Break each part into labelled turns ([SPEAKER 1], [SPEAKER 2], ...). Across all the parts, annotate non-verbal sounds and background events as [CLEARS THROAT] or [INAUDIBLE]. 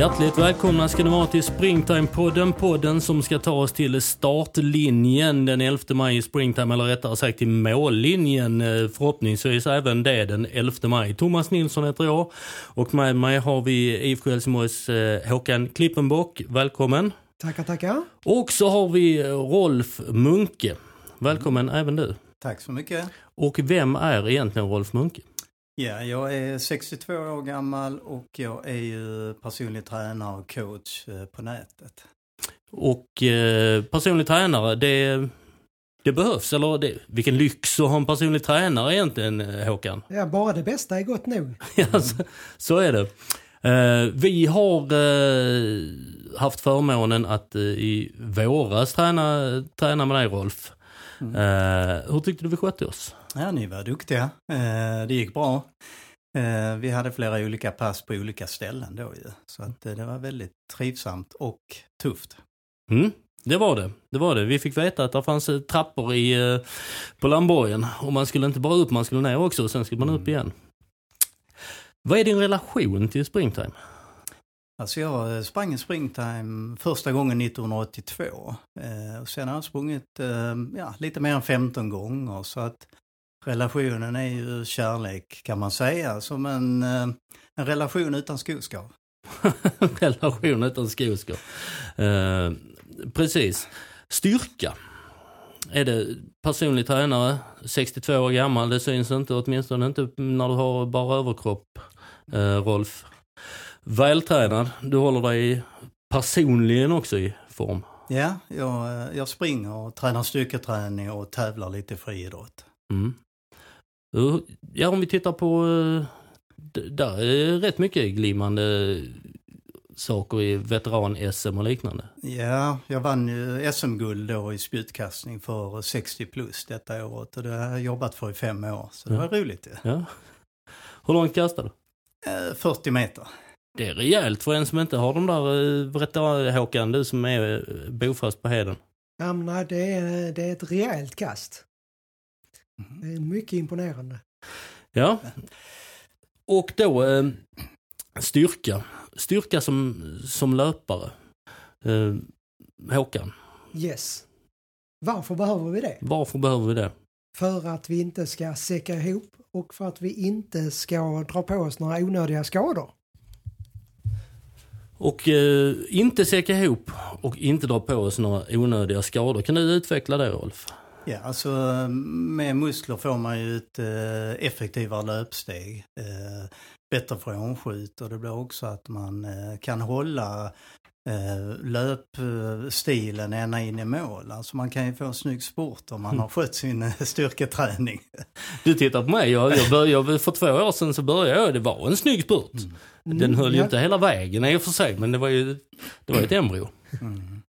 [SPEAKER 1] Hjärtligt välkomna ska ni vara till Springtime-podden. Podden som ska ta oss till startlinjen den 11 maj i Springtime, eller rättare sagt till mållinjen. eh, Förhoppningsvis även det den 11 maj. Thomas Nilsson heter jag och med mig har vi IFK Helsingborgs eh, Håkan Klippenbock. Välkommen.
[SPEAKER 2] Tackar, tackar.
[SPEAKER 1] Och så har vi Rolf Munke. Välkommen även du.
[SPEAKER 3] Tack så mycket.
[SPEAKER 1] Och vem är egentligen Rolf Munke?
[SPEAKER 3] Ja, jag är 62 år gammal och jag är ju personlig tränare och coach eh, på nätet.
[SPEAKER 1] Och eh, personlig tränare, det, det behövs. Eller det, vilken lyx att ha en personlig tränare egentligen, eh, Håkan.
[SPEAKER 2] Ja, bara det bästa är gott nog. [LAUGHS]
[SPEAKER 1] Ja, så, så är det. Eh, vi har eh, haft förmånen att eh, i våras träna, träna med dig Rolf. Eh, hur tyckte du vi skötte oss?
[SPEAKER 3] Ja, ni var duktiga. Eh, det gick bra. Eh, vi hade flera olika pass på olika ställen då ju. Så att eh, det var väldigt trivsamt och tufft.
[SPEAKER 1] Mm, det var det. Det var det. Vi fick veta att det fanns trappor i, på landborgen. Och man skulle inte bara upp, man skulle ner också och sen skulle man upp igen. Vad är din relation till springtime?
[SPEAKER 3] Alltså jag sprang i springtime första gången 1982. Eh, och sen har jag sprungit eh, ja, lite mer än 15 gånger så att relationen är ju kärlek kan man säga. Som en, eh, en relation utan skoskav. [LAUGHS]
[SPEAKER 1] relation utan skoskor. Eh, precis. Styrka. Är det personlig tränare, 62 år gammal, det syns inte, åtminstone inte när du har bara överkropp, eh, Rolf. Vältränad, du håller dig personligen också i form.
[SPEAKER 3] Ja, jag, eh, jag springer och tränar styrketräning och tävlar lite friidrott.
[SPEAKER 1] Mm. Ja, om vi tittar på, eh, där är rätt mycket glimmande saker i veteran-SM och liknande.
[SPEAKER 3] Ja, jag vann ju SM-guld då i spjutkastning för 60 plus detta året och det har jag jobbat för i fem år. Så det
[SPEAKER 1] Ja.
[SPEAKER 3] var roligt ju.
[SPEAKER 1] Ja. Hur långt kastar du?
[SPEAKER 3] Eh, 40 meter.
[SPEAKER 1] Det är rejält för en som inte har de där, eh, berätta Håkan, du som är eh, bofast på Heden.
[SPEAKER 2] Ja, men nej, det, är, det är ett rejält kast. Det är mycket imponerande.
[SPEAKER 1] Ja. Och då eh, styrka. Styrka som, som löpare. Eh, Håkan,
[SPEAKER 2] Yes. Varför behöver vi det?
[SPEAKER 1] varför behöver vi det?
[SPEAKER 2] För att vi inte ska säcka ihop och för att vi inte ska dra på oss några onödiga skador.
[SPEAKER 1] Och eh, inte säcka ihop och inte dra på oss några onödiga skador. Kan du utveckla det Rolf?
[SPEAKER 3] Ja, alltså med muskler får man ju ett eh, effektivare löpsteg. Eh, bättre frånskjut och det blir också att man eh, kan hålla löpstilen ända in i mål. Alltså man kan ju få en snygg sport om man har skött sin styrketräning. [LAUGHS]
[SPEAKER 1] Du tittar på mig, jag, jag började, för två år sedan så började jag, det var en snygg spurt. Den höll ju
[SPEAKER 2] ja.
[SPEAKER 1] inte hela vägen i och för sig, men det var ju det var ju ett [CLEARS THROAT] embryo.
[SPEAKER 3] Mm.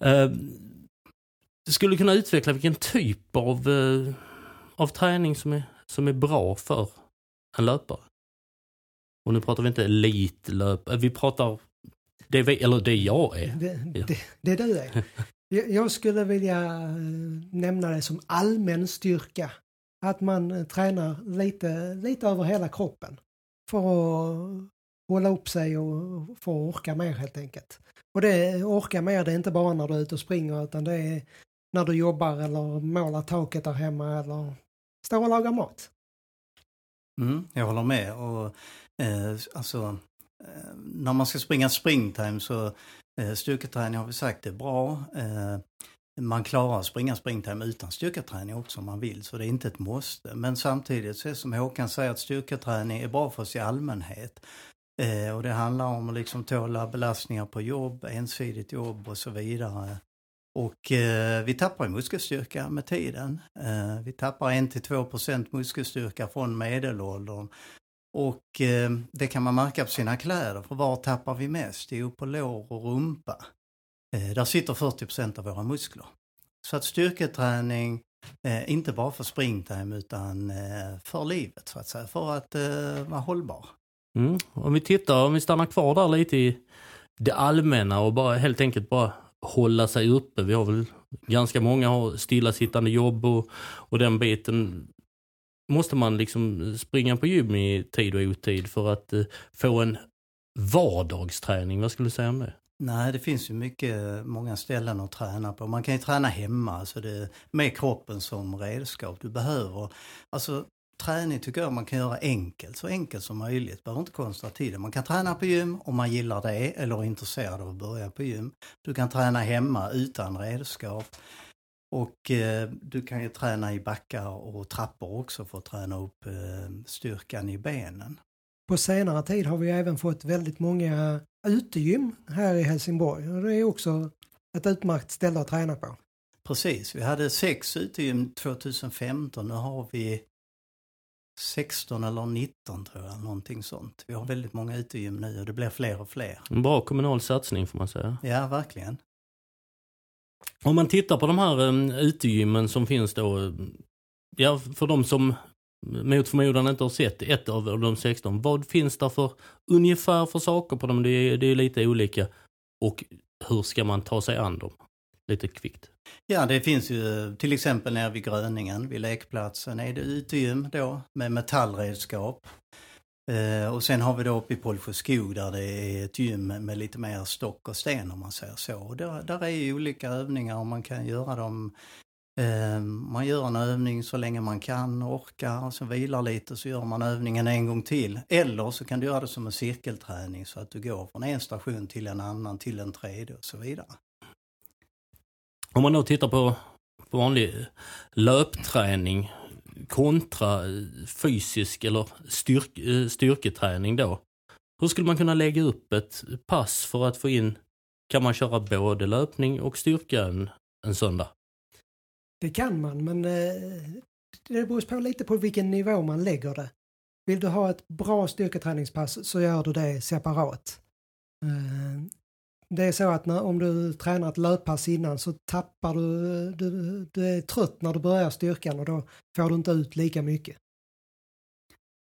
[SPEAKER 1] Eh, du skulle kunna utveckla vilken typ av, eh, av träning som är, som är bra för en löpare. Och nu pratar vi inte elitlöp, vi pratar det vi, eller det jag är.
[SPEAKER 2] Det,
[SPEAKER 1] Ja.
[SPEAKER 2] det, det du är. [LAUGHS] Jag- skulle vilja eh, nämna det som allmän styrka. Att man eh, tränar lite, lite över hela kroppen. För att hålla upp sig och få orka mer helt enkelt. Och det orka mer det är inte bara när du är ute och springer utan det är när du jobbar eller målar taket där hemma eller står och lagar mat.
[SPEAKER 3] Mm, jag håller med. Och, eh, alltså, eh, när man ska springa springtime så eh, styrketräning har vi sagt är bra. Eh, man klarar att springa springtime utan styrketräning också om man vill, så det är inte ett måste. Men samtidigt så är det som Håkan säger att styrketräning är bra för oss i allmänhet. Eh, och det handlar om att liksom tåla belastningar på jobb, ensidigt jobb och så vidare. Och eh, vi tappar muskelstyrka med tiden. Eh, vi tappar 1-2% muskelstyrka från medelåldern. Och eh, det kan man märka på sina kläder, för var tappar vi mest? Jo, på lår och rumpa. Eh, där sitter 40% av våra muskler. Så att styrketräning, eh, inte bara för springtime utan eh, för livet så att säga, för att eh, vara hållbar.
[SPEAKER 1] Mm. Om vi tittar, om vi stannar kvar där lite i det allmänna och bara helt enkelt bara hålla sig uppe. Vi har väl ganska många har stillasittande jobb och, och den biten. Måste man liksom springa på gym i tid och otid för att eh, få en vardagsträning, vad skulle du säga om det?
[SPEAKER 3] Nej, det finns ju mycket, många ställen att träna på. Man kan ju träna hemma, alltså det, med kroppen som redskap. Du behöver, alltså träning tycker jag man kan göra enkelt, så enkelt som möjligt. Behöver inte konstra tiden. Man kan träna på gym om man gillar det eller är intresserad av att börja på gym. Du kan träna hemma utan redskap. Och eh, du kan ju träna i backar och trappor också för att träna upp eh, styrkan i benen.
[SPEAKER 2] På senare tid har vi även fått väldigt många utegym här i Helsingborg och det är också ett utmärkt ställe att träna på.
[SPEAKER 3] Precis, vi hade sex utegym 2015, nu har vi 16 eller 19 tror jag, någonting sånt. Vi har väldigt många utegym nu och det blir fler och fler.
[SPEAKER 1] En bra kommunal satsning får man säga.
[SPEAKER 3] Ja, verkligen.
[SPEAKER 1] Om man tittar på de här um, utegymmen som finns då, ja för de som mot förmodan inte har sett ett av de 16, vad finns det för ungefär för saker på dem? Det är, det är lite olika. Och hur ska man ta sig an dem? Lite kvickt.
[SPEAKER 3] Ja, det finns ju till exempel nere vid Gröningen, vid lekplatsen, är det utegym då med metallredskap. Eh, och sen har vi då uppe i Pålsjöskog där det är ett gym med lite mer stock och sten om man säger så. Och där, där är olika övningar och man kan göra dem eh, man gör en övning så länge man kan och orkar och så vilar lite så gör man övningen en gång till. Eller så kan du göra det som en cirkelträning så att du går från en station till en annan till en tredje och så vidare.
[SPEAKER 1] Om man då tittar på, på vanlig löpträning kontra eh, fysisk eller styrk, eh, styrketräning då. Hur skulle man kunna lägga upp ett pass för att få in, kan man köra både löpning och styrka en, en söndag?
[SPEAKER 2] Det kan man, men eh, det beror på lite på vilken nivå man lägger det. Vill du ha ett bra styrketräningspass så gör du det separat. Det är så att när, om du tränar ett löppass innan så tappar du, du, du är trött när du börjar styrkan och då får du inte ut lika mycket.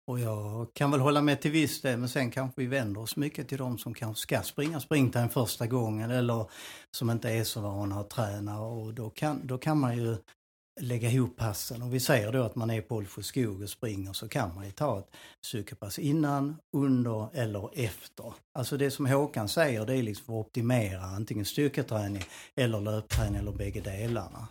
[SPEAKER 3] Och jag kan väl hålla med till viss del, men sen kanske vi vänder oss mycket till de som kanske ska springa springtime första gången eller som inte är så vana att träna och då kan, då kan man ju lägga ihop passen. Och vi säger då att man är på Olsjö skog och springer så kan man ju ta ett cykelpass innan, under eller efter. Alltså det som Håkan säger det är liksom för att optimera antingen styrketräning eller löpträning eller bägge delarna.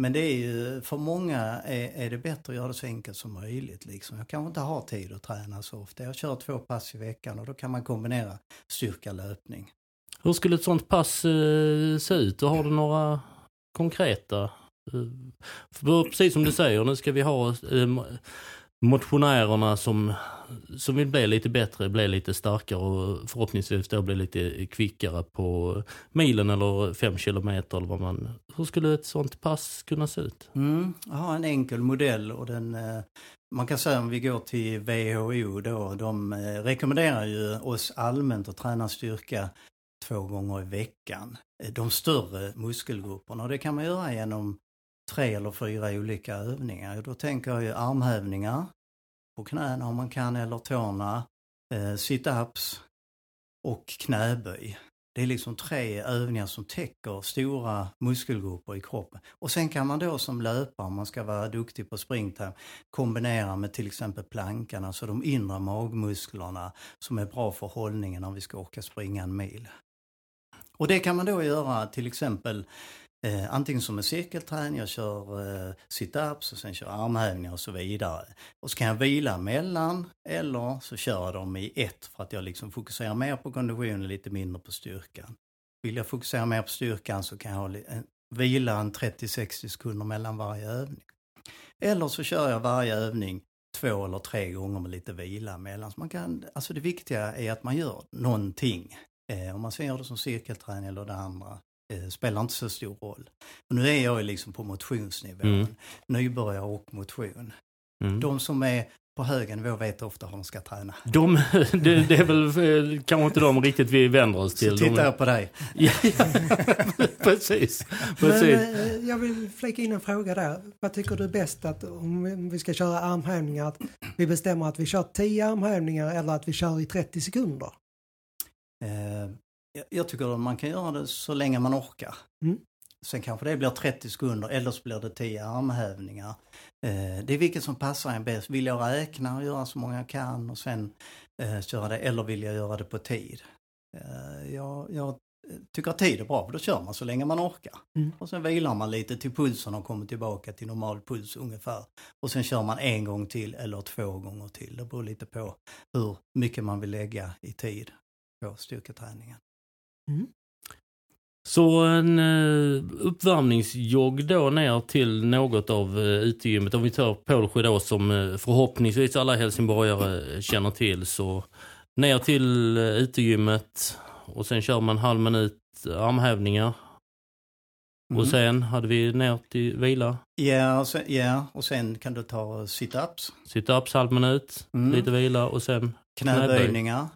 [SPEAKER 3] Men det är ju, för många är, är, det bättre att göra det så enkelt som möjligt. Liksom. Jag kanske inte har tid att träna så ofta. Jag kör två pass i veckan och då kan man kombinera styrka löpning.
[SPEAKER 1] Hur skulle ett sånt pass eh, se ut? Och har du några konkreta för precis som du säger, nu ska vi ha eh, motionärerna som, som vill bli lite bättre, bli lite starkare och förhoppningsvis då bli lite kvickare på milen eller fem kilometer eller vad man... Hur skulle ett sånt pass kunna se ut?
[SPEAKER 3] Mm, har en enkel modell och den... Eh, man kan säga om vi går till WHO då, de rekommenderar ju oss allmänt att träna styrka två gånger i veckan. De större muskelgrupperna och det kan man göra genom tre eller fyra olika övningar. Då tänker jag ju armhävningar på knäna om man kan eller tårna, eh, sit-ups och knäböj. Det är liksom tre övningar som täcker stora muskelgrupper i kroppen. Och sen kan man då som löpare, om man ska vara duktig på springtime, kombinera med till exempel plankan, alltså de inre magmusklerna som är bra för hållningen när vi ska orka springa en mil. Och det kan man då göra till exempel Eh, antingen som en cirkelträning, jag kör eh, sit-ups och sen kör armhävningar och så vidare. Och så kan jag vila mellan eller så kör jag dem i ett för att jag liksom fokuserar mer på konditionen och lite mindre på styrkan. Vill jag fokusera mer på styrkan så kan jag ha en, eh, vila en 30-60 sekunder mellan varje övning. Eller så kör jag varje övning två eller tre gånger med lite vila mellan. Så man kan, alltså det viktiga är att man gör någonting. Eh, om man sen gör det som cirkelträning eller det andra eh, spelar inte så stor roll. Och nu är jag liksom på motionsnivån, mm. nybörjare och motion. Mm. De som är på hög nivå vet ofta hur de ska träna.
[SPEAKER 1] De, [LAUGHS] det, det, är väl eh, kanske inte de riktigt vi vänder oss till.
[SPEAKER 3] Så tittar jag på dig. [LAUGHS]
[SPEAKER 1] ja, [LAUGHS] precis. precis. Men,
[SPEAKER 2] eh, jag vill flika in en fråga där. Vad tycker du är bäst att om vi ska köra armhävningar, att vi bestämmer att vi kör 10 armhävningar eller att vi kör i 30 sekunder?
[SPEAKER 3] Jag tycker att man kan göra det så länge man orkar. Mm. Sen kanske det blir 30 sekunder eller så blir det 10 armhävningar. Eh, det är vilket som passar en bäst. Vill jag räkna och göra så många jag kan och sen eh, köra det eller vill jag göra det på tid? Eh, jag, jag tycker att tid är bra för då kör man så länge man orkar.
[SPEAKER 2] Mm.
[SPEAKER 3] Och sen vilar man lite till pulsen har kommit tillbaka till normal puls ungefär. Och sen kör man en gång till eller två gånger till. Det beror lite på hur mycket man vill lägga i tid på styrketräningen.
[SPEAKER 2] Mm.
[SPEAKER 1] Så en uh, uppvärmningsjogg då ner till något av uh, utegymmet. Om vi tar Pålsjö då som uh, förhoppningsvis alla helsingborgare känner till. Så ner till utegymmet och sen kör man halv minut armhävningar.
[SPEAKER 3] Mm.
[SPEAKER 1] Och sen hade vi ner till vila.
[SPEAKER 3] Ja, och sen, ja, och sen kan du ta sit-ups,
[SPEAKER 1] Sit-ups halv minut,
[SPEAKER 3] Mm.
[SPEAKER 1] lite vila och sen
[SPEAKER 3] knäböjningar,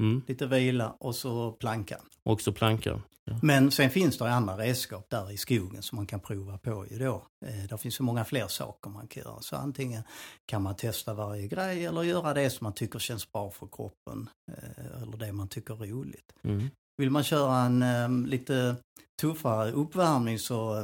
[SPEAKER 1] mm,
[SPEAKER 3] lite vila och så planka.
[SPEAKER 1] också planka.
[SPEAKER 3] Men sen finns det andra redskap där i skogen som man kan prova på ju då. Eh, det finns så många fler saker man kan göra. Så antingen kan man testa varje grej eller göra det som man tycker känns bra för kroppen. Eh, eller det man tycker är roligt.
[SPEAKER 1] Mm.
[SPEAKER 3] Vill man köra en eh, lite tuffare uppvärmning så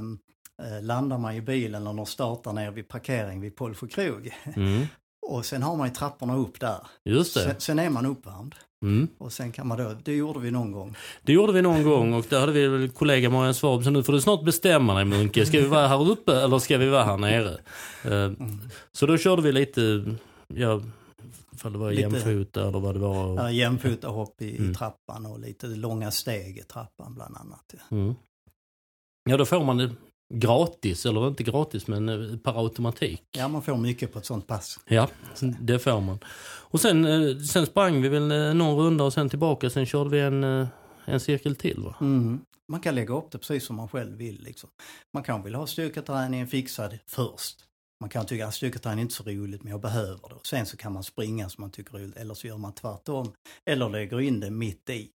[SPEAKER 3] eh, landar man i bilen eller startar ner vid parkering vid Pålsjö krog.
[SPEAKER 1] Mm. [LAUGHS]
[SPEAKER 3] Och sen har man ju trapporna upp där.
[SPEAKER 1] Just det.
[SPEAKER 3] Sen, sen är man uppvärmd.
[SPEAKER 1] Mm.
[SPEAKER 3] Och sen kan man då, det gjorde vi någon gång.
[SPEAKER 1] Det gjorde vi någon gång och där hade vi väl kollega Marianne Svab, så nu får du snart bestämma dig Munke. Ska vi vara här uppe eller ska vi vara här nere? Eh, Så då körde vi lite, ja, ifall det var
[SPEAKER 3] Lite-
[SPEAKER 1] jämfota eller vad det var.
[SPEAKER 3] Ja, jämfota hopp i,
[SPEAKER 1] Mm.
[SPEAKER 3] i trappan och lite långa steg i trappan bland annat. Ja.
[SPEAKER 1] Mm. Ja, då får man gratis, eller inte gratis men eh, per automatik.
[SPEAKER 3] ja, man får mycket på ett sånt pass.
[SPEAKER 1] Ja, det får man. Och sen, eh, sen sprang vi väl eh, någon runda och sen tillbaka, sen körde vi en, en cirkel till va?
[SPEAKER 3] Mm. Man kan lägga upp det precis som man själv vill. Liksom. Man kan vilja ha styrketräningen fixad först. Man kan tycka att styrketräning är inte så roligt men jag behöver det. Och sen så kan man springa som man tycker är roligt eller så gör man tvärtom. Eller lägger in det mitt i.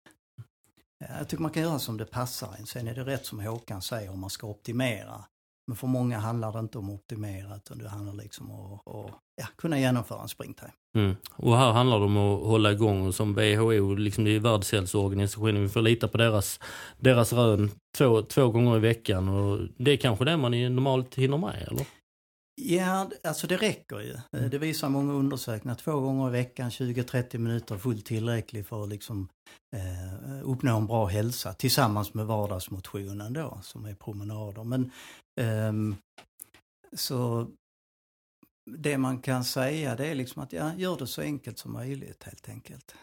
[SPEAKER 3] Eh, jag tycker man kan göra som det passar en. Sen är det rätt som Håkan säger om man ska optimera. Men för många handlar det inte om att optimera utan det handlar liksom om att, ja, kunna genomföra en springtime.
[SPEAKER 1] Mm. Och här handlar det om att hålla igång och som WHO, liksom det är Världshälsoorganisationen, vi får lita på deras, deras rön två, två gånger i veckan och det är kanske det man normalt hinner med eller?
[SPEAKER 3] Ja, alltså det räcker ju. Eh, Det visar många undersökningar. Två gånger i veckan, 20-30 minuter är fullt tillräckligt för att liksom, eh, uppnå en bra hälsa tillsammans med vardagsmotionen då, som är promenader. Men ehm, så det man kan säga det är liksom att ja, gör det så enkelt som möjligt helt enkelt.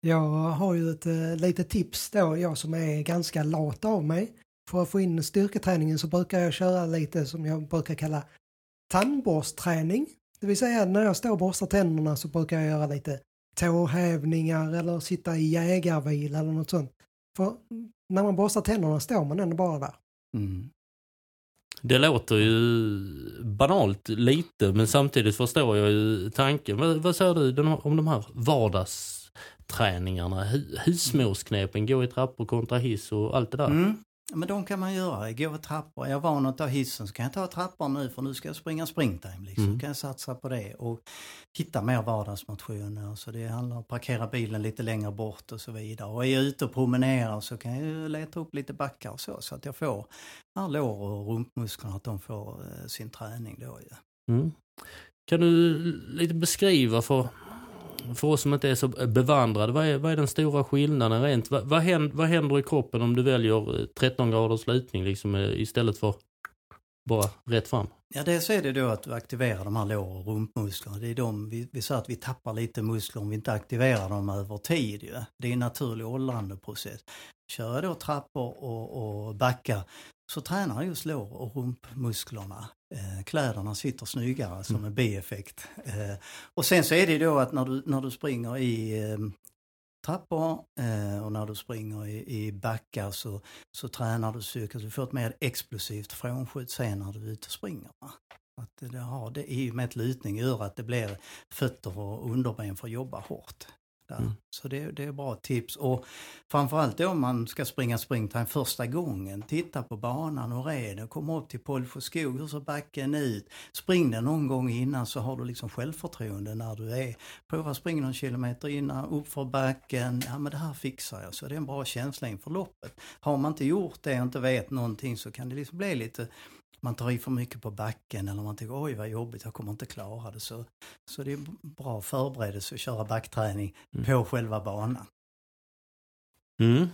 [SPEAKER 2] Jag har ju ett eh, litet tips då, jag som är ganska lat av mig. För att få in styrketräningen så brukar jag köra lite som jag brukar kalla tandborstträning. Det vill säga när jag står och borstar tänderna så brukar jag göra lite tåhävningar eller sitta i jägarvila eller något sånt. För när man borstar tänderna står man ändå bara där.
[SPEAKER 3] Mm.
[SPEAKER 1] Det låter ju banalt lite men samtidigt förstår jag ju tanken. Vad, vad säger du om de här vardagsträningarna? Hu- Husmorsknepen, gå i trappor kontra hiss och allt det där.
[SPEAKER 3] Mm. Men de kan man göra. Gå i trappor. Är jag van att ta hissen så kan jag ta trappor nu för nu ska jag springa springtime. Liksom.
[SPEAKER 1] Mm.
[SPEAKER 3] kan jag satsa på det och hitta mer vardagsmotioner. Så det handlar om att parkera bilen lite längre bort och så vidare. Och är jag ute och promenerar så kan jag leta upp lite backar och så. Så att jag får lår och rumpmusklerna, att de får eh, sin träning då ju.
[SPEAKER 1] Mm. Kan du lite beskriva för, för oss som inte är så bevandrade, vad är, vad är den stora skillnaden rent? Vad, vad, händer, vad händer i kroppen om du väljer eh, 13 graders lutning liksom, eh, istället för bara rätt fram?
[SPEAKER 3] Ja, dels är det då att du aktiverar de här lår och rumpmusklerna. Det är de, vi, vi säger att vi tappar lite muskler om vi inte aktiverar dem över tid. Ju. Det är en naturlig åldrandeprocess. Kör jag då trappor och, och backar så tränar just lår och rumpmusklerna. Eh, kläderna sitter snyggare som en bieffekt. Eh, och sen så är det då att när du, när du springer i eh, trappor eh, och när du springer i, i backar så, så tränar du så Du får ett mer explosivt frånskjut sen när du är ute och springer. Att det, har, det i och med att lutning gör att det blir fötter och underben för att jobba hårt. Där.
[SPEAKER 1] Mm.
[SPEAKER 3] Så det, det är bra tips. Och framförallt om man ska springa springtime första gången, titta på banan och reden, komma upp till Polfo skog, hur ser backen ut? Spring den någon gång innan så har du liksom självförtroende när du är. Prova springa någon kilometer innan, upp för backen, ja men det här fixar jag. Så det är en bra känsla inför loppet. Har man inte gjort det och inte vet någonting så kan det liksom bli lite man tar i för mycket på backen eller man tycker oj vad jobbigt, jag kommer inte klara det. Så, så det är bra förberedelse att köra backträning
[SPEAKER 1] Mm.
[SPEAKER 3] på själva banan.
[SPEAKER 1] Mm.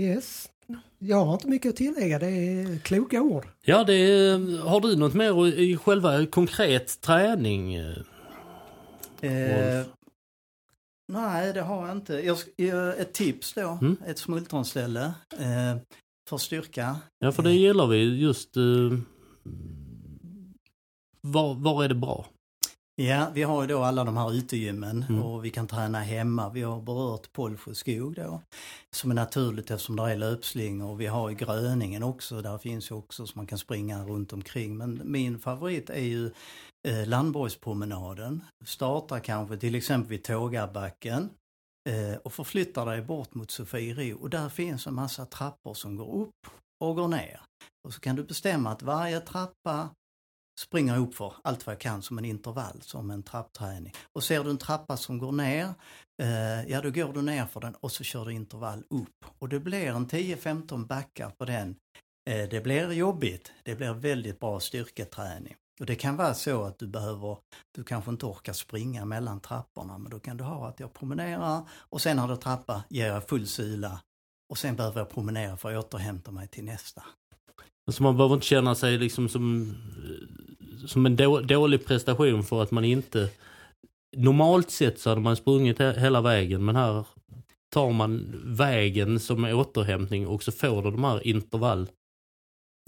[SPEAKER 2] Yes. Jag har inte mycket att tillägga, det är kloka ord.
[SPEAKER 1] Ja, det är, har du något mer i själva konkret träning?
[SPEAKER 3] Eh, nej, det har jag inte. Jag, ett tips då,
[SPEAKER 1] Mm.
[SPEAKER 3] ett smultronställe eh, för styrka.
[SPEAKER 1] Ja, för det gillar vi just. Uh, var, var är det bra?
[SPEAKER 3] Ja, vi har ju då alla de här utegymmen
[SPEAKER 1] Mm.
[SPEAKER 3] och vi kan träna hemma. Vi har berört Polsjö skog då, som är naturligt eftersom det är löpslingor. Vi har ju Gröningen också, där finns ju också så man kan springa runt omkring. Men min favorit är ju eh, Landborgspromenaden. Starta kanske till exempel vid Tågarbacken eh, Eh, och förflyttar dig bort mot Sofiero och där finns en massa trappor som går upp och går ner. Och så kan du bestämma att varje trappa springer jag upp för allt vad jag kan som en intervall, som en trappträning. Och ser du en trappa som går ner, eh, ja då går du ner för den och så kör du intervall upp. Och det blir en 10-15 backar på den. Eh, det blir jobbigt, det blir väldigt bra styrketräning. Och det kan vara så att du behöver, du kanske inte orkar springa mellan trapporna, men då kan du ha att jag promenerar och sen när du trappa ger jag full sula och sen behöver jag promenera för att återhämta mig till nästa.
[SPEAKER 1] Alltså man behöver inte känna sig liksom som, som en då, dålig prestation för att man inte... Normalt sett så hade man sprungit he, hela vägen men här tar man vägen som är återhämtning och så får du de här intervall.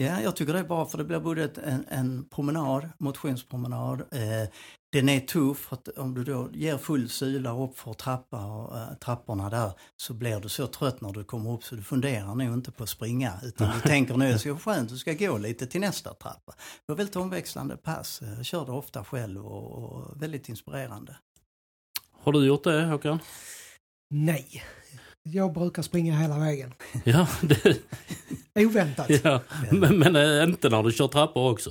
[SPEAKER 3] Ja, jag tycker det är bra för det blir både en, en promenad, motionspromenad. Eh, den är tuff, för att om du då ger full syla upp för trappa och, eh, trapporna där så blir du så trött när du kommer upp så du funderar nog inte på att springa utan du [LAUGHS] tänker nu så skönt, du ska gå lite till nästa trappa. Det var väldigt omväxlande pass, jag kör det ofta själv och, och väldigt inspirerande.
[SPEAKER 1] Har du gjort det Håkan?
[SPEAKER 2] Nej. Jag brukar springa hela vägen.
[SPEAKER 1] Ja, det,
[SPEAKER 2] Oväntat. [LAUGHS]
[SPEAKER 1] ja. Men, men eh, inte när du kör trappor också.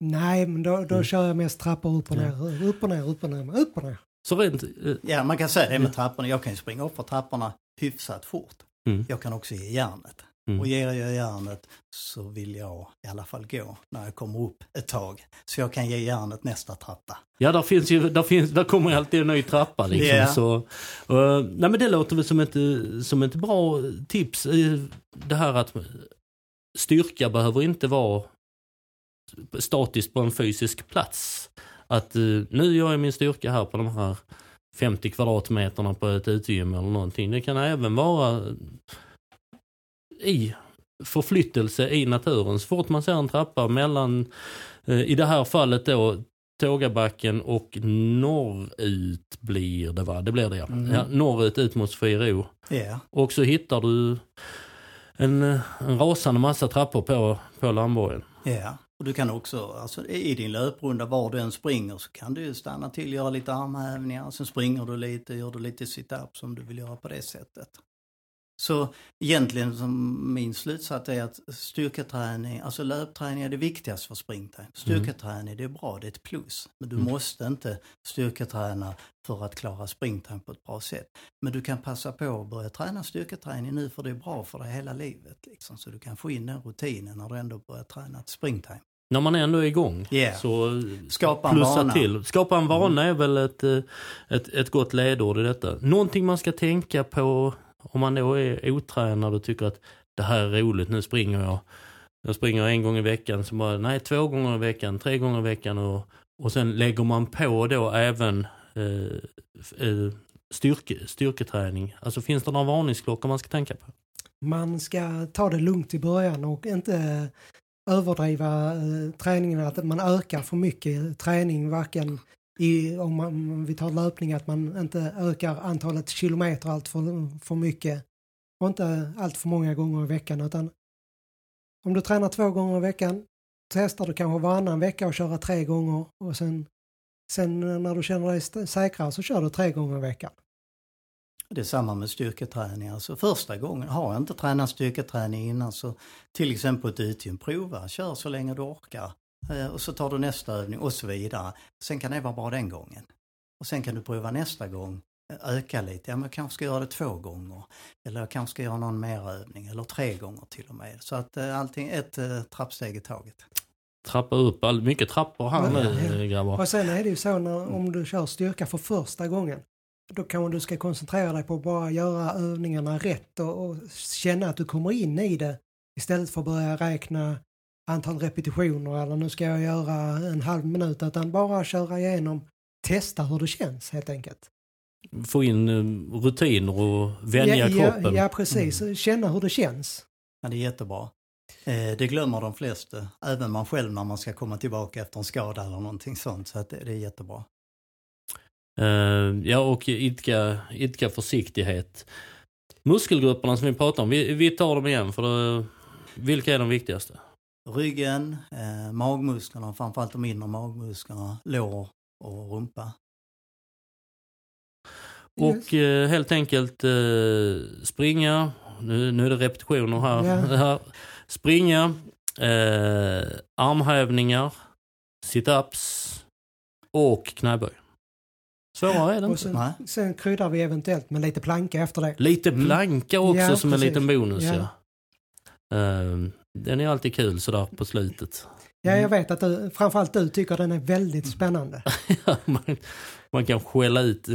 [SPEAKER 2] Nej, men då, då
[SPEAKER 1] Mm.
[SPEAKER 2] kör jag mest trappor upp och ner, upp och ner, upp och ner, upp och ner.
[SPEAKER 1] Så rent... eh,
[SPEAKER 3] Ja, man kan säga det med trapporna, jag kan ju springa upp för trapporna hyfsat fort.
[SPEAKER 1] Mm.
[SPEAKER 3] Jag kan också ge järnet.
[SPEAKER 1] Mm.
[SPEAKER 3] Och ger jag järnet så vill jag i alla fall gå när jag kommer upp ett tag. Så jag kan ge järnet nästa trappa.
[SPEAKER 1] Ja, där finns ju, där finns, där kommer ju alltid en ny trappa liksom.
[SPEAKER 3] Ja.
[SPEAKER 1] Så, eh, nej men det låter väl som ett, som ett bra tips. Det här att styrka behöver inte vara statiskt på en fysisk plats. Att eh, nu gör jag min styrka här på de här 50 kvadratmeterna på ett utegym eller någonting. Det kan även vara i förflyttelse i naturen. Så fort man ser en trappa mellan, eh, i det här fallet då, Tågabacken och norrut blir det va? Det blir det ja.
[SPEAKER 3] Mm.
[SPEAKER 1] ja norrut ut mot Sofiro.
[SPEAKER 3] Ja,
[SPEAKER 1] Och så hittar du en, en rasande massa trappor på, på Landborgen.
[SPEAKER 3] ja. Och du kan också, alltså i din löprunda var du än springer så kan du stanna till, göra lite armhävningar, sen springer du lite, gör du lite sit-ups om du vill göra på det sättet. Så egentligen som min slutsats är att styrketräning, alltså löpträning är det viktigaste för springtime. Styrketräning det är bra, det är ett plus. Men du
[SPEAKER 1] Mm.
[SPEAKER 3] måste inte styrketräna för att klara springtime på ett bra sätt. Men du kan passa på att börja träna styrketräning nu för det är bra för dig hela livet. Liksom. Så du kan få in den rutinen när du ändå börjar träna springtime.
[SPEAKER 1] När man ändå är igång.
[SPEAKER 3] Yeah.
[SPEAKER 1] Så
[SPEAKER 3] Skapa en
[SPEAKER 1] plussa
[SPEAKER 3] vana.
[SPEAKER 1] till. Skapa en vana är väl ett, eh, ett, ett gott ledord i detta. Någonting man ska tänka på om man då är otränad och tycker att det här är roligt, nu springer jag. Jag springer en gång i veckan, så bara, nej två gånger i veckan, tre gånger i veckan och, och sen lägger man på då även eh, eh, styrke, styrketräning. Alltså finns det några varningsklockor man ska tänka på?
[SPEAKER 2] Man ska ta det lugnt i början och inte överdriva eh, träningen, att man ökar för mycket träning, varken i, om, man, om vi tar löpning, att man inte ökar antalet kilometer allt för, för mycket och inte allt för många gånger i veckan, utan om du tränar två gånger i veckan, testar du kanske varannan vecka och köra tre gånger och sen, sen när du känner dig säkrare så kör du tre gånger i veckan.
[SPEAKER 3] Det är samma med styrketräning. Alltså första gången, har jag inte tränat styrketräning innan så till exempel ett utgym, prova, kör så länge du orkar. Eh, och så tar du nästa övning och så vidare. Sen kan det vara bra den gången. Och sen kan du prova nästa gång, eh, öka lite. Ja, men jag kanske ska göra det två gånger. Eller jag kanske ska göra någon mer övning eller tre gånger till och med. Så att eh, allting, ett trappsteg i taget.
[SPEAKER 1] Trappa upp, all, mycket trappor här nu ja. grabbar.
[SPEAKER 2] Och sen är det ju så när, om du kör styrka för första gången. Då kanske du ska koncentrera dig på att bara göra övningarna rätt och, och känna att du kommer in i det. Istället för att börja räkna antal repetitioner eller nu ska jag göra en halv minut utan bara köra igenom, testa hur det känns helt enkelt.
[SPEAKER 1] Få in eh, rutiner och vänja
[SPEAKER 2] ja,
[SPEAKER 1] kroppen.
[SPEAKER 2] Ja, ja precis, mm. känna hur det känns.
[SPEAKER 3] Ja, det är jättebra. Eh, det glömmer de flesta, även man själv när man ska komma tillbaka efter en skada eller någonting sånt. Så att det, är jättebra.
[SPEAKER 1] Uh, ja, och idka, idka försiktighet. Muskelgrupperna som vi pratar om, vi, vi tar dem igen för det, vilka är de viktigaste?
[SPEAKER 3] Ryggen, eh, magmusklerna, framförallt de inre magmusklerna, lår och rumpa.
[SPEAKER 1] Och eh, helt enkelt eh, springa, nu, nu är det repetitioner här. Yeah. [LAUGHS] springa, eh, armhävningar, situps och knäböj. Svårare är det inte.
[SPEAKER 2] Sen, sen kryddar vi eventuellt med lite planka efter det.
[SPEAKER 1] Lite mm. planka också ja, som precis. en liten bonus. Ja. ja. Uh, den är alltid kul sådär på slutet.
[SPEAKER 2] Ja, jag vet att du, framförallt du tycker den är väldigt spännande. [LAUGHS]
[SPEAKER 1] man, man kan skälla ut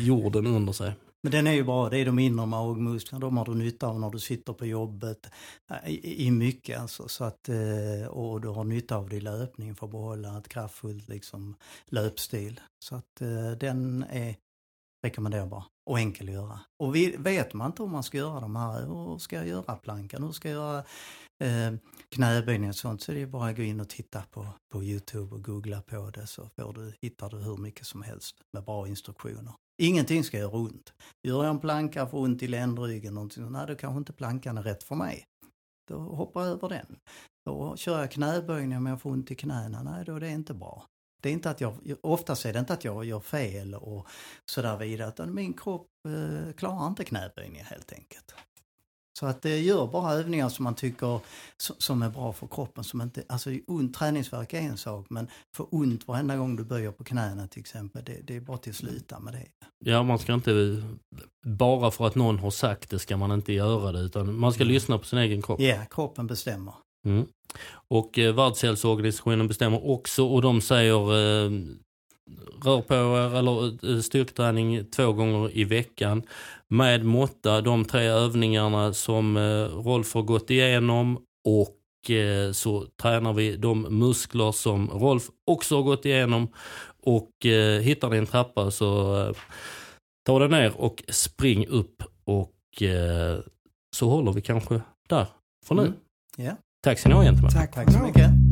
[SPEAKER 1] jorden under sig.
[SPEAKER 3] Men den är ju bra, det är de inre magmusklerna, de har du nytta av när du sitter på jobbet eh, i, i mycket alltså. Så att, eh, och du har nytta av det i löpning för att behålla ett kraftfullt liksom, löpstil. Så att eh, den är rekommenderbar och enkel att göra. Och vet man inte hur man ska göra de här, hur ska jag göra plankan, hur ska jag göra eh, knäböjning och sånt så är det bara att gå in och titta på, på Youtube och googla på det så får du, hittar du hur mycket som helst med bra instruktioner. Ingenting ska göra ont. Gör jag en planka för ont i ländryggen, någonting, nej då kanske inte plankan är rätt för mig. Då hoppar jag över den. Då kör jag knäböjning om jag får ont i knäna, nej då är det inte bra. Det är inte att jag, oftast är det inte att jag gör fel och sådär vidare, utan min kropp eh, klarar inte knäböjningar helt enkelt. Så att det gör bara övningar som man tycker som är bra för kroppen. Som inte, alltså ont, träningsverk är en sak men få ont varenda gång du böjer på knäna till exempel, det, det är bara till att sluta med det.
[SPEAKER 1] Ja, man ska inte, bara för att någon har sagt det ska man inte göra det utan man ska mm. lyssna på sin egen kropp.
[SPEAKER 3] Ja, kroppen bestämmer.
[SPEAKER 1] Mm. Och eh, Världshälsoorganisationen bestämmer också och de säger eh, rör på er eller eh, styrketräning två gånger i veckan med måtta de tre övningarna som eh, Rolf har gått igenom och eh, så tränar vi de muskler som Rolf också har gått igenom och eh, hittar ni en trappa så eh, ta den ner och spring upp och så håller vi kanske där för nu. Mm.
[SPEAKER 3] Yeah.
[SPEAKER 1] Tack ska ni ha gentlemen.
[SPEAKER 2] Tack, Tack så mycket.